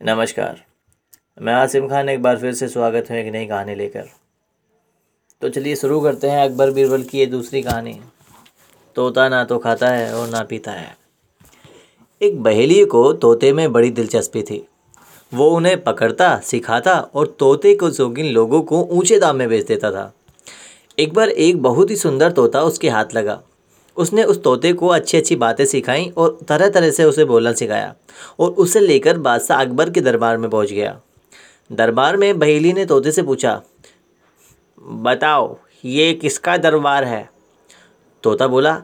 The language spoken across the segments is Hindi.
नमस्कार। मैं आसिम खान एक बार फिर से स्वागत है एक नई कहानी लेकर। तो चलिए शुरू करते हैं अकबर बीरबल की ये दूसरी कहानी। तोता ना तो खाता है और ना पीता है। एक बहेली को तोते में बड़ी दिलचस्पी थी। वो उन्हें पकड़ता, सिखाता और तोते को शौकीन लोगों को ऊँचे दाम में बेच देता था। एक बार एक बहुत ही सुंदर तोता उसके हाथ लगा। उसने उस तोते को अच्छी अच्छी बातें सिखाई और तरह तरह से उसे बोलना सिखाया और उसे लेकर बादशाह अकबर के दरबार में पहुँच गया। दरबार में बहेली ने तोते से पूछा, बताओ, ये किसका दरबार है? तोता बोला,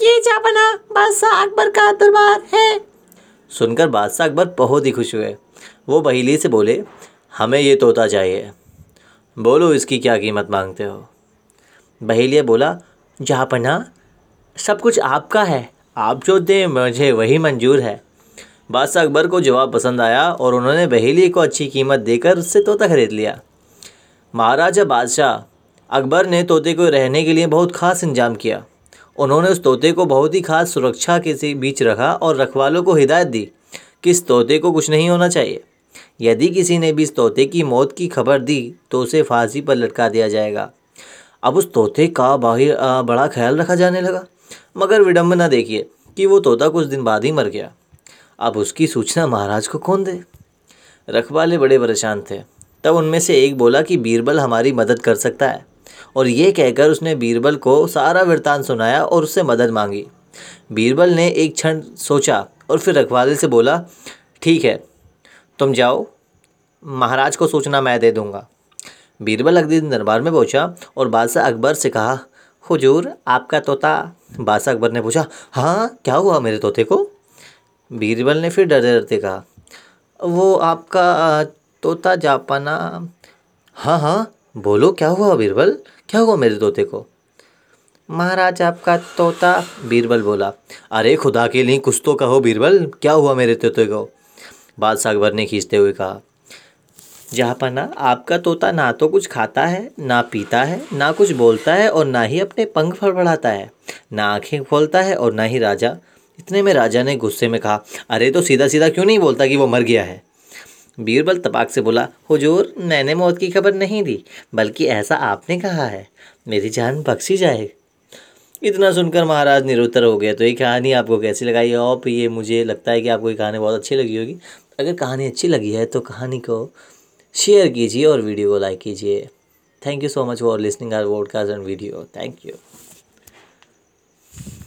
ये बना बादशाह अकबर का दरबार है। सुनकर बादशाह अकबर बहुत ही खुश हुए। वो बहेली से बोले, हमें ये तोता चाहिए। बोलो, इसकी क्या कीमत मांगते हो? बहेलिया बोला जहाँपना सब कुछ आपका है। आप जो दें, मुझे वही मंजूर है। बादशाह अकबर को जवाब पसंद आया और उन्होंने बहेली को अच्छी कीमत देकर उससे तोता खरीद लिया। महाराजा बादशाह अकबर ने तोते को रहने के लिए बहुत खास इंतज़ाम किया। उन्होंने उस तोते को बहुत ही खास सुरक्षा के बीच रखा और रखवालों को हिदायत दी कि इस तोते को कुछ नहीं होना चाहिए। यदि किसी ने भी इस तोते की मौत की खबर दी तो उसे फांसी पर लटका दिया जाएगा। अब उस तोते का बाहर बड़ा ख्याल रखा जाने लगा। मगर विडम्बना देखिए कि वो तोता कुछ दिन बाद ही मर गया। अब उसकी सूचना महाराज को कौन दे? रखवाले बड़े परेशान थे। तब उनमें से एक बोला कि बीरबल हमारी मदद कर सकता है। और ये कहकर उसने बीरबल को सारा वृतांत सुनाया और उससे मदद मांगी। बीरबल ने एक क्षण सोचा और फिर रखवाले से बोला, ठीक है, तुम जाओ। महाराज को सूचना मैं दे दूँगा। बीरबल अगले दिन दरबार में पहुँचा और बादशाह अकबर से कहा हुजूर, आपका तोता बादशाह अकबर ने पूछा हाँ क्या हुआ मेरे तोते को? बीरबल ने फिर डरते डरते कहा, वो आपका तोता जापाना। हाँ हाँ बोलो, क्या हुआ बीरबल? क्या हुआ मेरे तोते को? महाराज, आपका तोता, बीरबल बोला, अरे, खुदा के लिए कुछ तो कहो बीरबल, क्या हुआ मेरे तोते को? बादशाह अकबर ने खींचते हुए कहा जहाँपना आपका तोता ना तो कुछ खाता है, ना पीता है, ना कुछ बोलता है और ना ही अपने पंख फड़फड़ाता है। ना आँखें खोलता है और ना ही राजा। इतने में राजा ने गुस्से में कहा, अरे तो सीधा सीधा क्यों नहीं बोलता कि वो मर गया है? बीरबल तपाक से बोला, हुजूर, मैंने मौत की खबर नहीं दी, बल्कि ऐसा आपने कहा है। मेरी जान बख्शी जाए। इतना सुनकर महाराज निरुत्तर हो गया तो ये कहानी आपको कैसी लगाई? और ये मुझे लगता है कि आपको ये कहानी बहुत अच्छी लगी होगी। अगर कहानी अच्छी लगी है तो कहानी को शेयर कीजिए और वीडियो को लाइक कीजिए। Thank you so much for listening our vodcast and video thank you